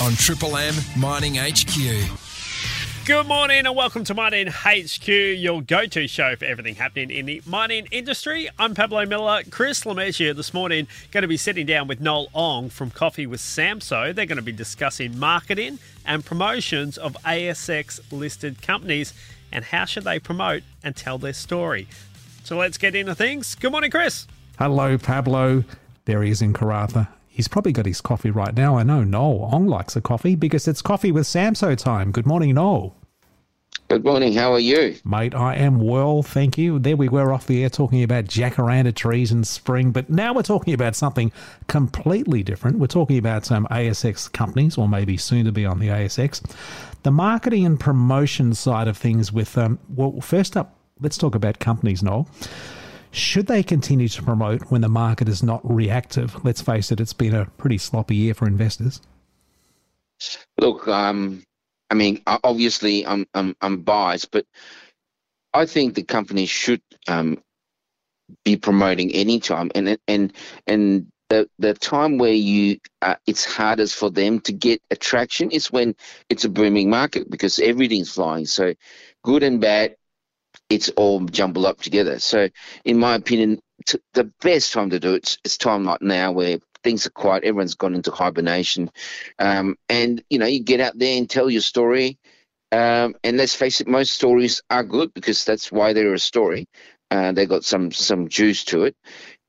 on Triple M Mining HQ. Good morning and welcome to Mining HQ, your go to show for everything happening in the mining industry. I'm Pablo Miller. Chris Lemaitre here this morning going to be sitting down with Noel Ong from Coffee with Samso. They're going to be discussing marketing and promotions of ASX listed companies and how should they promote and tell their story. So let's get into things. Good morning, Chris. Hello, Pablo. There he is in Karratha. He's probably got his coffee right now. I know Noel Ong likes a coffee because it's coffee with Samso time. Good morning, Noel. Good morning. How are you? Mate, I am well, thank you. There we were off the air talking about jacaranda trees in spring, but now we're talking about something completely different. We're talking about some ASX companies, or maybe soon to be on the ASX. The marketing and promotion side of things with, um, well, first up, let's talk about companies, Noel. Should they continue to promote when the market is not reactive? Let's face it, it's been a pretty sloppy year for investors. Look, um, I mean, obviously, I'm I'm I'm biased, but I think the company should um, be promoting any time, and and and the the time where you uh, it's hardest for them to get attraction is when it's a booming market because everything's flying. So, good and bad, it's all jumbled up together. So, in my opinion, the best time to do it is time like now where things are quiet. Everyone's gone into hibernation, um, and you know you get out there and tell your story. Um, and let's face it, most stories are good because that's why they're a story. Uh, they got some some juice to it,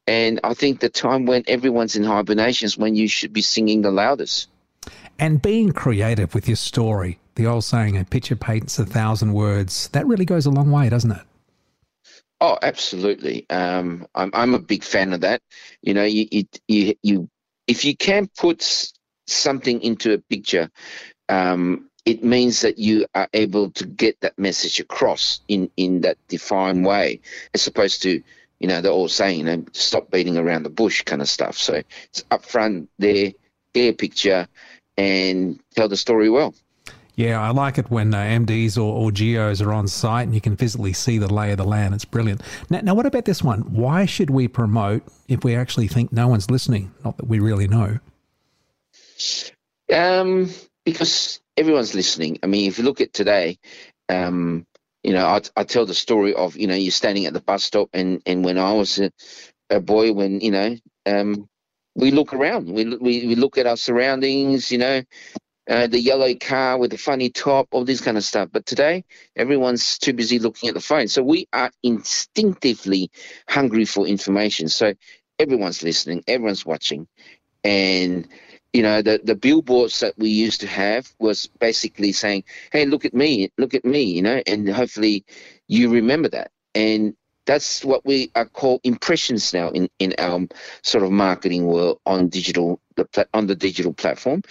and I think the time when everyone's in hibernation is when you should be singing the loudest. And being creative with your story, the old saying, "A picture paints a thousand words." That really goes a long way, doesn't it? Oh, absolutely. Um, I'm I'm a big fan of that. You know, you you you, you if you can put something into a picture, um, it means that you are able to get that message across in in that defined way, as opposed to you know they're all saying you know stop beating around the bush kind of stuff. So it's upfront there, a picture, and tell the story well. Yeah, I like it when uh, MDs or, or geos are on site and you can physically see the lay of the land. It's brilliant. Now, now, what about this one? Why should we promote if we actually think no one's listening? Not that we really know. Um, because everyone's listening. I mean, if you look at today, um, you know, I, I tell the story of you know you're standing at the bus stop, and and when I was a, a boy, when you know, um, we look around, we, we we look at our surroundings, you know, uh, the yellow car with the funny top, all this kind of stuff. But today, everyone's too busy looking at the phone. So we are instinctively hungry for information. So everyone's listening, everyone's watching. And, you know, the, the billboards that we used to have was basically saying, hey, look at me, look at me, you know, and hopefully you remember that. And that's what we are called impressions now in, in our sort of marketing world on digital on the digital platform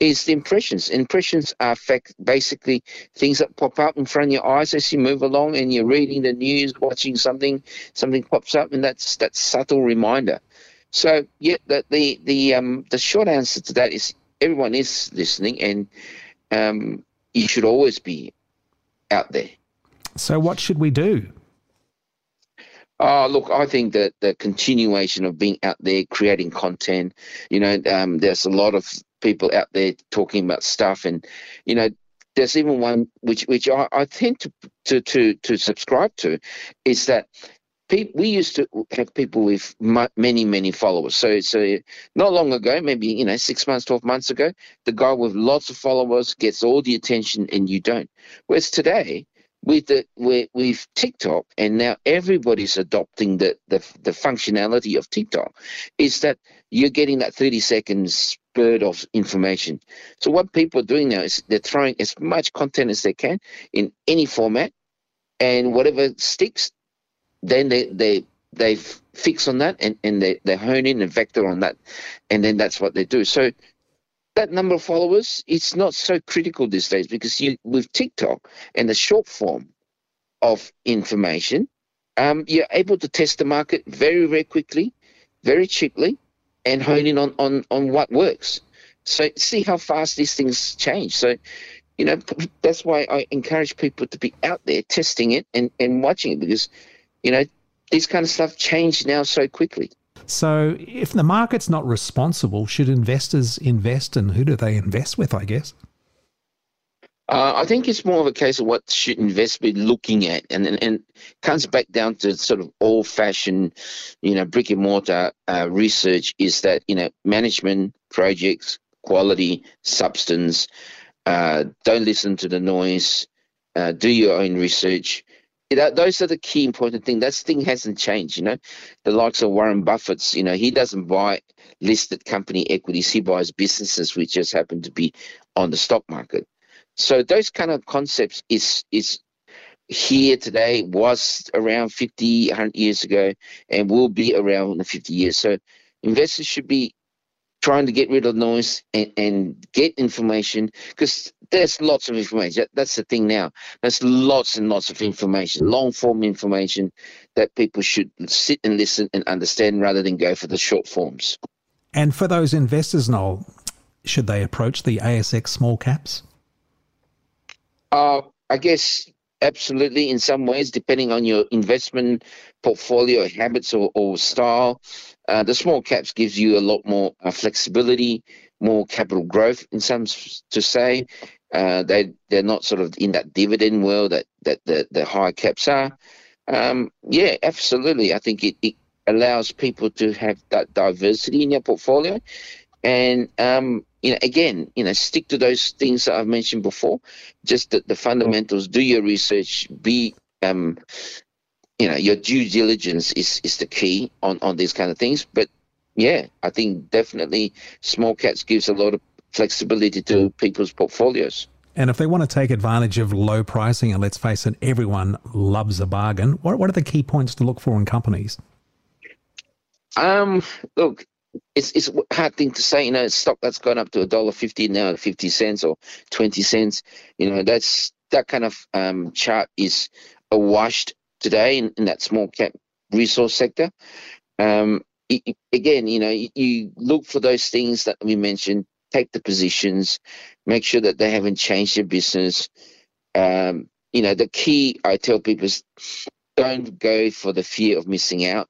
is the impressions. Impressions are fact, basically things that pop up in front of your eyes as you move along and you're reading the news, watching something, something pops up, and that's that subtle reminder. So yeah, the the the um the short answer to that is everyone is listening, and um, you should always be out there. So what should we do? Oh, look, I think that the continuation of being out there creating content, you know, um, there's a lot of people out there talking about stuff, and you know, there's even one which which I, I tend to, to to to subscribe to, is that we used to have people with many many followers. So so not long ago, maybe you know six months, twelve months ago, the guy with lots of followers gets all the attention, and you don't. Whereas today, with the with, with TikTok, and now everybody's adopting the, the the functionality of TikTok, is that you're getting that 30 seconds spurt of information. So what people are doing now is they're throwing as much content as they can in any format, and whatever sticks, then they they they fix on that and, and they, they hone in and vector on that and then that's what they do so that number of followers it's not so critical these days because you with TikTok and the short form of information, um, you're able to test the market very very quickly, very cheaply, and hone in on on on what works. So see how fast these things change. So you know that's why I encourage people to be out there testing it and and watching it because you know this kind of stuff change now so quickly. So, if the market's not responsible, should investors invest and who do they invest with, I guess? Uh, I think it's more of a case of what should investors be looking at, and, and and comes back down to sort of old-fashioned, you know, brick and mortar uh, research. Is that you know management, projects, quality, substance. Uh, don't listen to the noise. Uh, do your own research. That, those are the key important things. That thing hasn't changed. You know, the likes of Warren Buffett's. You know, he doesn't buy listed company equities. He buys businesses which just happen to be on the stock market. So those kind of concepts is is here today, was around 50, 100 years ago, and will be around in 50 years. So investors should be trying to get rid of noise and, and get information because there's lots of information. That's the thing now. There's lots and lots of information, long form information that people should sit and listen and understand rather than go for the short forms. And for those investors, Noel, should they approach the ASX small caps? Uh, I guess absolutely in some ways, depending on your investment portfolio habits or, or style. Uh, the small caps gives you a lot more uh, flexibility, more capital growth in some to say. Uh, they they're not sort of in that dividend world that that the, the high caps are. Um, yeah, absolutely. I think it, it allows people to have that diversity in their portfolio, and um, you know, again, you know, stick to those things that I've mentioned before. Just the, the fundamentals. Do your research. Be, um, you know, your due diligence is is the key on on these kind of things. But yeah, I think definitely small caps gives a lot of flexibility to people's portfolios. And if they want to take advantage of low pricing, and let's face it, everyone loves a bargain. What what are the key points to look for in companies? Um, look, it's it's a hard thing to say. You know, stock that's gone up to a dollar fifty now, fifty cents or twenty cents. You know, that's that kind of um, chart is awashed today in, in that small cap resource sector. Um, it, again, you know, you, you look for those things that we mentioned. Take the positions, make sure that they haven't changed their business. Um, you know, the key I tell people is don't go for the fear of missing out.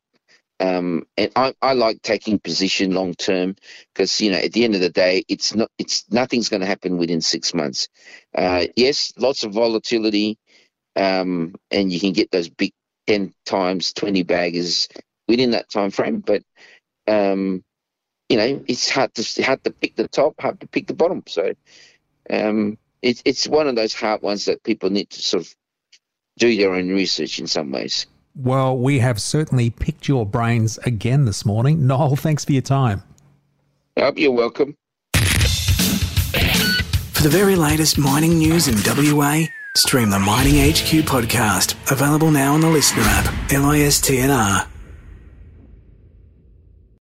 Um, and I, I, like taking position long term because you know at the end of the day, it's not it's nothing's going to happen within six months. Uh, yes, lots of volatility, um, and you can get those big ten times twenty baggers within that time frame. But um, you know it's hard to hard to pick the top, hard to pick the bottom. So um, it's it's one of those hard ones that people need to sort of do their own research in some ways. Well, we have certainly picked your brains again this morning. Noel, thanks for your time. Yep, you're welcome. For the very latest mining news in WA, stream the Mining HQ podcast, available now on the Listener app, LISTNR.